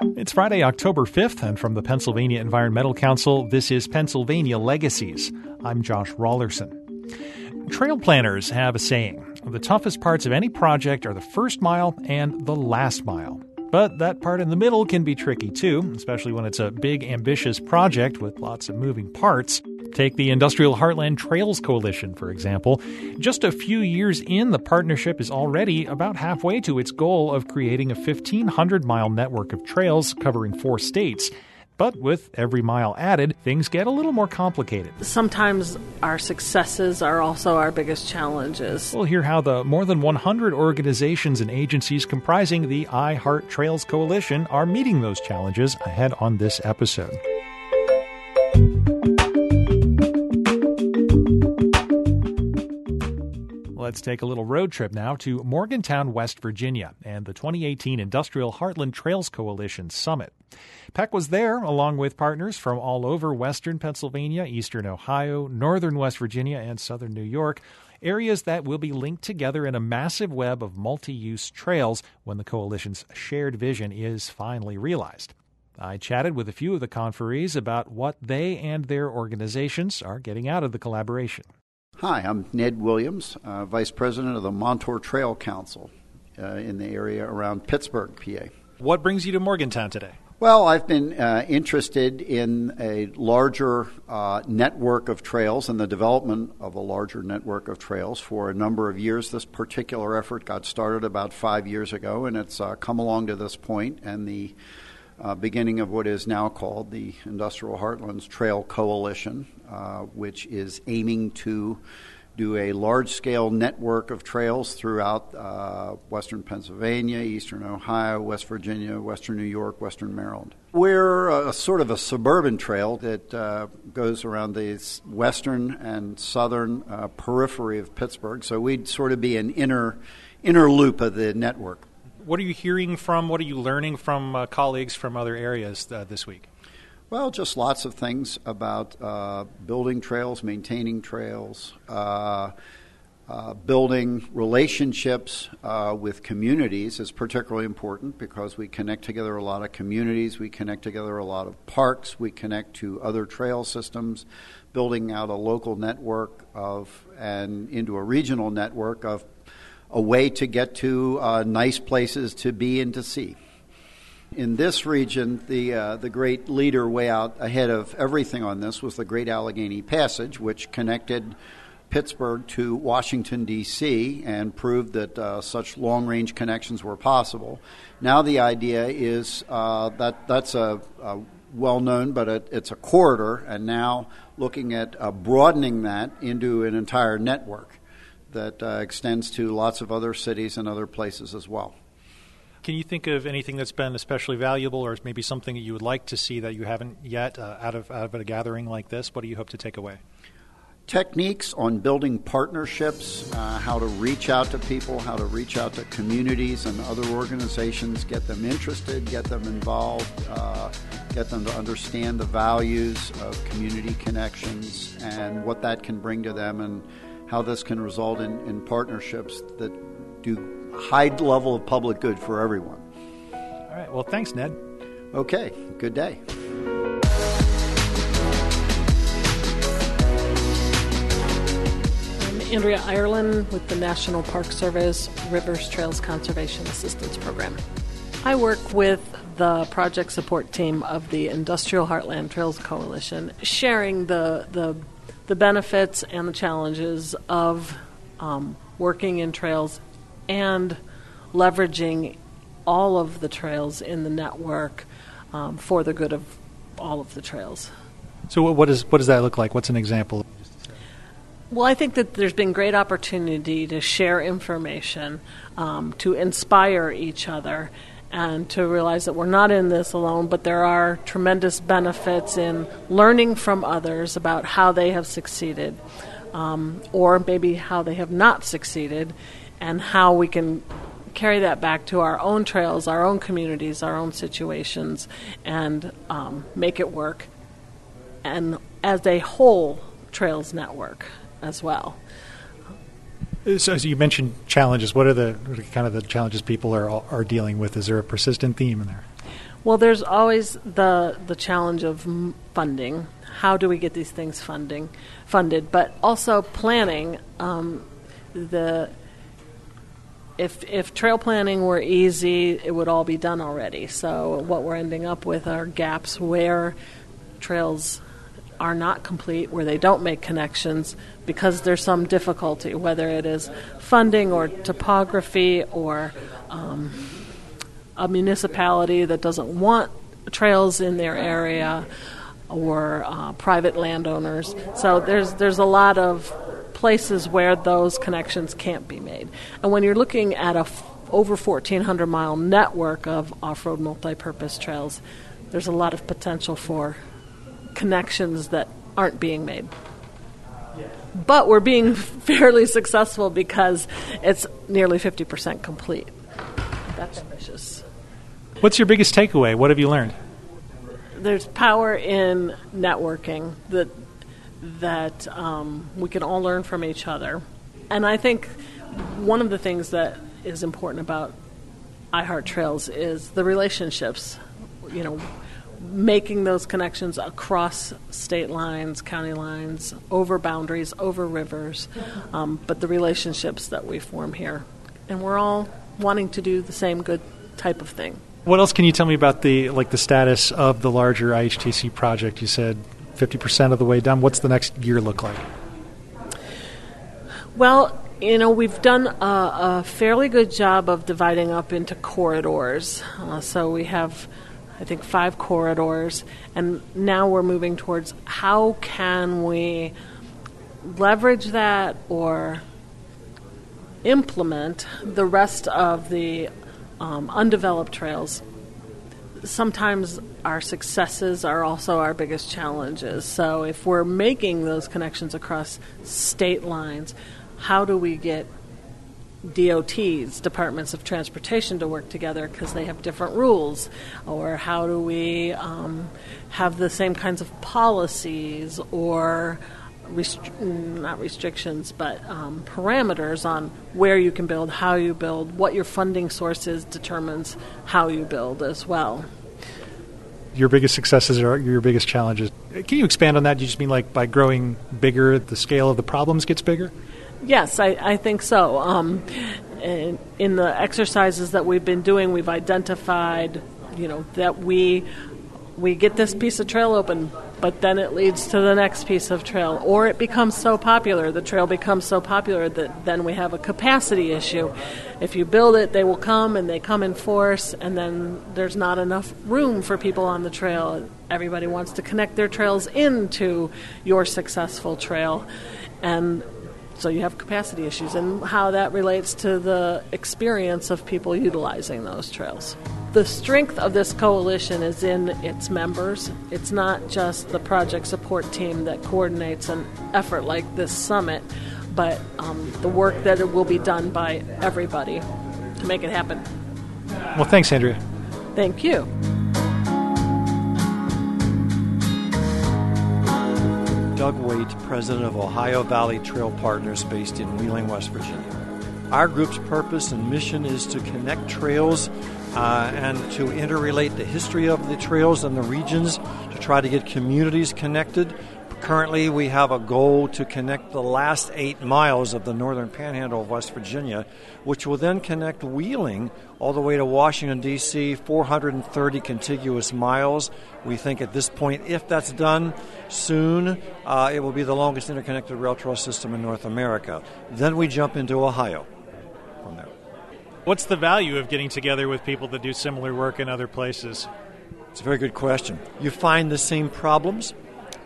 It's Friday, October 5th, and from the Pennsylvania Environmental Council, this is Pennsylvania Legacies. I'm Josh Raulerson. Trail planners have a saying the toughest parts of any project are the first mile and the last mile. But that part in the middle can be tricky too, especially when it's a big, ambitious project with lots of moving parts. Take the Industrial Heartland Trails Coalition, for example. Just a few years in, the partnership is already about halfway to its goal of creating a 1,500 mile network of trails covering four states. But with every mile added, things get a little more complicated. Sometimes our successes are also our biggest challenges. We'll hear how the more than 100 organizations and agencies comprising the I Heart Trails Coalition are meeting those challenges ahead on this episode. Let's take a little road trip now to Morgantown, West Virginia, and the 2018 Industrial Heartland Trails Coalition Summit. PEC was there along with partners from all over western Pennsylvania, eastern Ohio, northern West Virginia, and southern New York areas that will be linked together in a massive web of multi use trails when the coalition's shared vision is finally realized. I chatted with a few of the conferees about what they and their organizations are getting out of the collaboration. Hi, I'm Ned Williams, uh, Vice President of the Montour Trail Council uh, in the area around Pittsburgh, PA. What brings you to Morgantown today? Well, I've been uh, interested in a larger uh, network of trails and the development of a larger network of trails for a number of years. This particular effort got started about five years ago, and it's uh, come along to this point, and the uh, beginning of what is now called the Industrial Heartlands Trail Coalition, uh, which is aiming to do a large scale network of trails throughout uh, western Pennsylvania, eastern Ohio, West Virginia, western New York, western Maryland. We're a, sort of a suburban trail that uh, goes around the western and southern uh, periphery of Pittsburgh, so we'd sort of be an inner, inner loop of the network what are you hearing from, what are you learning from uh, colleagues from other areas uh, this week? Well, just lots of things about uh, building trails, maintaining trails, uh, uh, building relationships uh, with communities is particularly important because we connect together a lot of communities, we connect together a lot of parks, we connect to other trail systems, building out a local network of and into a regional network of a way to get to uh, nice places to be and to see. In this region, the, uh, the great leader way out ahead of everything on this was the Great Allegheny Passage, which connected Pittsburgh to Washington, D.C., and proved that uh, such long range connections were possible. Now, the idea is uh, that that's a, a well known, but it, it's a corridor, and now looking at uh, broadening that into an entire network that uh, extends to lots of other cities and other places as well. Can you think of anything that's been especially valuable, or maybe something that you would like to see that you haven't yet uh, out of out of a gathering like this? What do you hope to take away? Techniques on building partnerships, uh, how to reach out to people, how to reach out to communities and other organizations, get them interested, get them involved, uh, get them to understand the values of community connections and what that can bring to them, and how this can result in, in partnerships that do high level of public good for everyone. All right. Well, thanks, Ned. Okay. Good day. I'm Andrea Ireland with the National Park Service Rivers Trails Conservation Assistance Program. I work with the project support team of the Industrial Heartland Trails Coalition, sharing the, the the benefits and the challenges of um, working in trails and leveraging all of the trails in the network um, for the good of all of the trails. So, what, is, what does that look like? What's an example? Well, I think that there's been great opportunity to share information, um, to inspire each other, and to realize that we're not in this alone, but there are tremendous benefits in learning from others about how they have succeeded, um, or maybe how they have not succeeded, and how we can carry that back to our own trails, our own communities, our own situations, and um, make it work. And as a whole trails network as well. So, as you mentioned challenges, what are the kind of the challenges people are are dealing with? Is there a persistent theme in there? Well, there's always the the challenge of funding. How do we get these things funding funded? But also planning. Um, the if if trail planning were easy, it would all be done already. So what we're ending up with are gaps where trails are not complete, where they don't make connections because there's some difficulty, whether it is funding or topography or um, a municipality that doesn't want trails in their area or uh, private landowners. So there's there's a lot of places where those connections can't be made. And when you're looking at a f- over 1,400 mile network of off-road multi-purpose trails, there's a lot of potential for connections that aren't being made. But we're being fairly successful because it's nearly 50% complete. That's ambitious. What's your biggest takeaway? What have you learned? There's power in networking that that um, we can all learn from each other, and I think one of the things that is important about iHeart Trails is the relationships. You know, making those connections across state lines, county lines, over boundaries, over rivers, um, but the relationships that we form here, and we're all wanting to do the same good type of thing. What else can you tell me about the like the status of the larger IHTC project? You said 50% of the way done. What's the next year look like? Well, you know, we've done a, a fairly good job of dividing up into corridors. Uh, so we have, I think, five corridors, and now we're moving towards how can we leverage that or implement the rest of the um, undeveloped trails. Sometimes our successes are also our biggest challenges. So, if we're making those connections across state lines, how do we get DOTs, Departments of Transportation, to work together because they have different rules? Or how do we um, have the same kinds of policies or restri- not restrictions, but um, parameters on where you can build, how you build, what your funding source is determines how you build as well. Your biggest successes are your biggest challenges. Can you expand on that? Do you just mean like by growing bigger, the scale of the problems gets bigger? Yes, I, I think so. Um, in, in the exercises that we've been doing, we've identified, you know, that we we get this piece of trail open, but then it leads to the next piece of trail, or it becomes so popular, the trail becomes so popular that then we have a capacity issue. If you build it, they will come and they come in force, and then there's not enough room for people on the trail. Everybody wants to connect their trails into your successful trail, and so you have capacity issues, and how that relates to the experience of people utilizing those trails the strength of this coalition is in its members. It's not just the project support team that coordinates an effort like this summit, but um, the work that it will be done by everybody to make it happen. Well, thanks, Andrea. Thank you. Doug Waite, president of Ohio Valley Trail Partners based in Wheeling, West Virginia. Our group's purpose and mission is to connect trails uh, and to interrelate the history of the trails and the regions to try to get communities connected. Currently, we have a goal to connect the last eight miles of the northern panhandle of West Virginia, which will then connect Wheeling all the way to Washington, D.C., 430 contiguous miles. We think at this point, if that's done soon, uh, it will be the longest interconnected rail trail system in North America. Then we jump into Ohio from there. What's the value of getting together with people that do similar work in other places? It's a very good question. You find the same problems.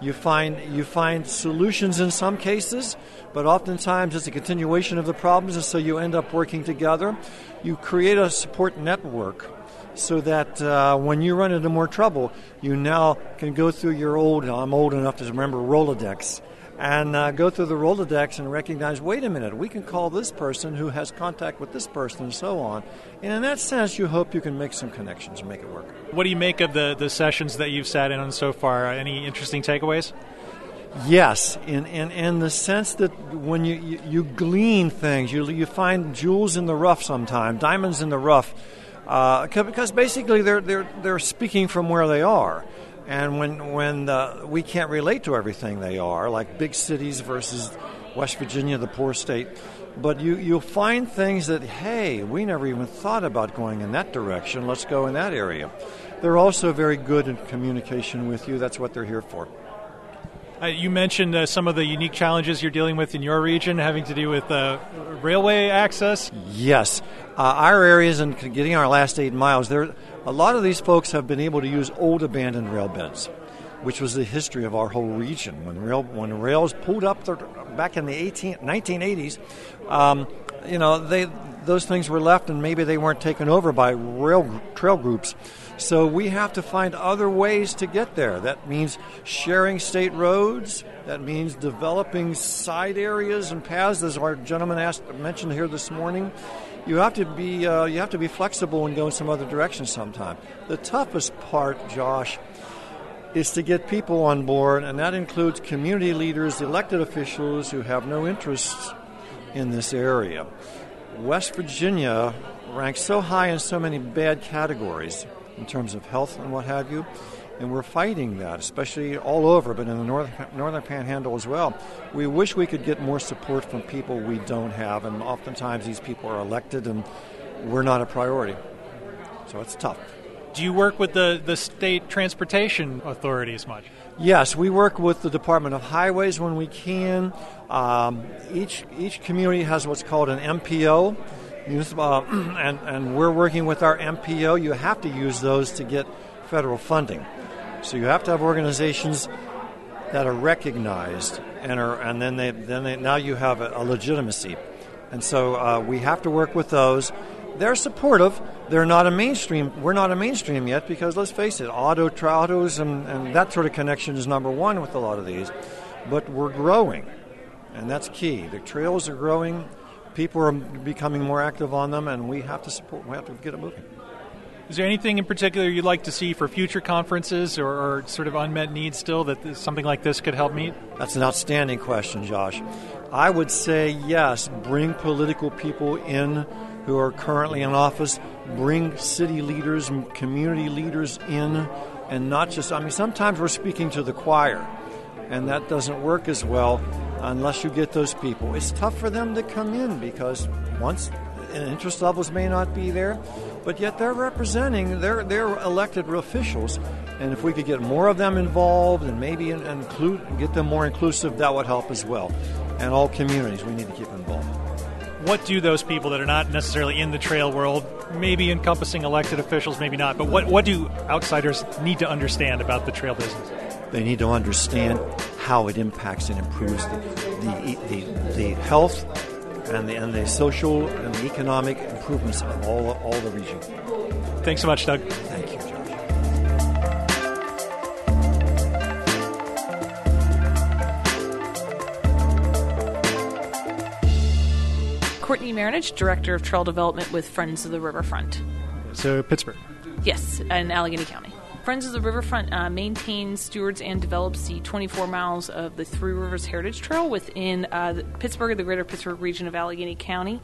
You find you find solutions in some cases, but oftentimes it's a continuation of the problems, and so you end up working together. You create a support network so that uh, when you run into more trouble, you now can go through your old. I'm old enough to remember Rolodex and uh, go through the Rolodex and recognize wait a minute, we can call this person who has contact with this person and so on. And in that sense, you hope you can make some connections and make it work. What do you make of the, the sessions that you've sat in on so far? Any interesting takeaways? Yes, in, in, in the sense that when you, you, you glean things, you, you find jewels in the rough sometimes, diamonds in the rough. uh, because basically they're, they're, they're speaking from where they are. And when, when uh, we can't relate to everything they are, like big cities versus West Virginia, the poor state, but you, you'll find things that, hey, we never even thought about going in that direction. Let's go in that area. They're also very good in communication with you. That's what they're here for. Uh, you mentioned uh, some of the unique challenges you're dealing with in your region having to do with uh, railway access. Yes. Uh, our areas and getting our last eight miles, there, a lot of these folks have been able to use old abandoned rail beds, which was the history of our whole region. When, rail, when rails pulled up back in the 18, 1980s, um, you know, they, those things were left and maybe they weren't taken over by rail trail groups. So we have to find other ways to get there. That means sharing state roads. That means developing side areas and paths, as our gentleman asked, mentioned here this morning. You have to be uh, you have to be flexible and go in some other direction sometime. The toughest part, Josh, is to get people on board, and that includes community leaders, elected officials who have no interests in this area. West Virginia ranks so high in so many bad categories in terms of health and what have you. And we're fighting that, especially all over, but in the northern, northern panhandle as well. We wish we could get more support from people we don't have, and oftentimes these people are elected and we're not a priority. So it's tough. Do you work with the, the state transportation authorities much? Yes, we work with the Department of Highways when we can. Um, each, each community has what's called an MPO, uh, and, and we're working with our MPO. You have to use those to get federal funding. So you have to have organizations that are recognized and are, and then they then they, now you have a, a legitimacy. And so uh, we have to work with those. They're supportive. They're not a mainstream. We're not a mainstream yet because let's face it, auto autos and, and that sort of connection is number one with a lot of these. But we're growing, and that's key. The trails are growing people are becoming more active on them, and we have to support. We have to get it moving. Is there anything in particular you'd like to see for future conferences or, or sort of unmet needs still that something like this could help meet? That's an outstanding question, Josh. I would say yes, bring political people in who are currently in office, bring city leaders and community leaders in, and not just, I mean, sometimes we're speaking to the choir, and that doesn't work as well unless you get those people. It's tough for them to come in because once interest levels may not be there, but yet they're representing they're they're elected officials, and if we could get more of them involved and maybe include get them more inclusive, that would help as well. And all communities we need to keep involved. What do those people that are not necessarily in the trail world, maybe encompassing elected officials, maybe not, but what, what do outsiders need to understand about the trail business? They need to understand how it impacts and improves the, the, the, the health and the, and the social and the economic improvements of all, all the region. Thanks so much, Doug. Thank you, Josh. Courtney Mahronich, Director of Trail Development with Friends of the Riverfront. So, Pittsburgh. Yes, in Allegheny County. Friends of the Riverfront uh, maintains, stewards, and develops the 24 miles of the Three Rivers Heritage Trail within uh, Pittsburgh, the greater Pittsburgh region of Allegheny County.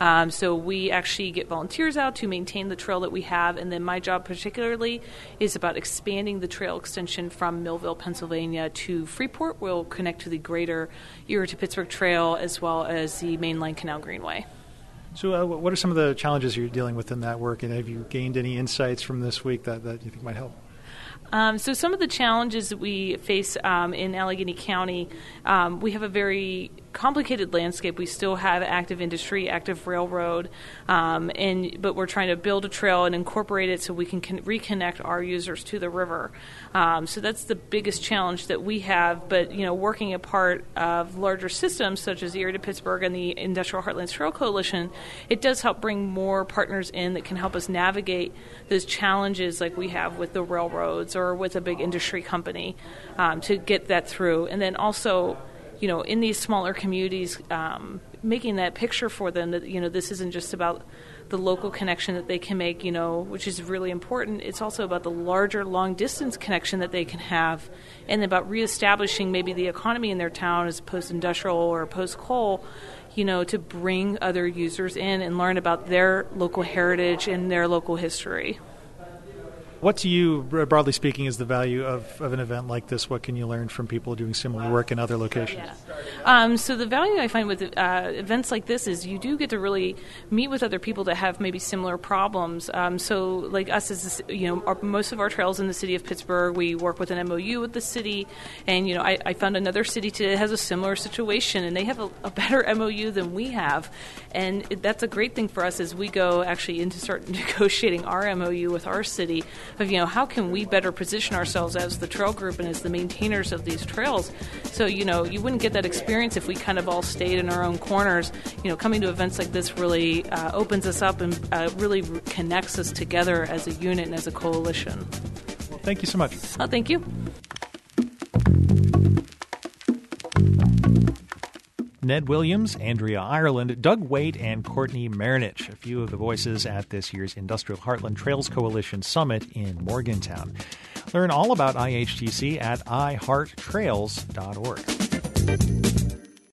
Um, so we actually get volunteers out to maintain the trail that we have, and then my job particularly is about expanding the trail extension from Millvale, Pennsylvania to Freeport. We'll connect to the greater Erie to Pittsburgh Trail as well as the Mainline Canal Greenway. So, uh, what are some of the challenges you're dealing with in that work, and have you gained any insights from this week that, that you think might help? Um, so, some of the challenges that we face um, in Allegheny County, um, we have a very complicated landscape. We still have active industry, active railroad, um, and but we're trying to build a trail and incorporate it so we can con- reconnect our users to the river. Um, so that's the biggest challenge that we have. But you know, working a part of larger systems such as Erie to Pittsburgh and the Industrial Heartlands Trail Coalition, it does help bring more partners in that can help us navigate those challenges like we have with the railroads or with a big industry company um, to get that through. And then also you know, in these smaller communities, um, making that picture for them that you know this isn't just about the local connection that they can make, you know, which is really important. It's also about the larger long distance connection that they can have, and about reestablishing maybe the economy in their town as post industrial or post coal. you know, to bring other users in and learn about their local heritage and their local history. What to you, broadly speaking, is the value of, of an event like this? What can you learn from people doing similar work in other locations? Yeah. Um, so the value I find with uh, events like this is you do get to really meet with other people that have maybe similar problems. Um, so like us, as you know, our, most of our trails in the city of Pittsburgh, we work with an MOU with the city, and you know, I, I found another city today that has a similar situation, and they have a, a better MOU than we have, and that's a great thing for us as we go actually into start negotiating our MOU with our city of you know how can we better position ourselves as the trail group and as the maintainers of these trails. So you know you wouldn't get that experience if we kind of all stayed in our own corners. You know, coming to events like this really uh, opens us up and uh, really connects us together as a unit and as a coalition. Well, thank you so much. Oh, thank you. Ned Williams, Andrea Ireland, Doug Waite, and Courtney Mahronich, a few of the voices at this year's Industrial Heartland Trails Coalition Summit in Morgantown. Learn all about IHTC at ihearttrails.org.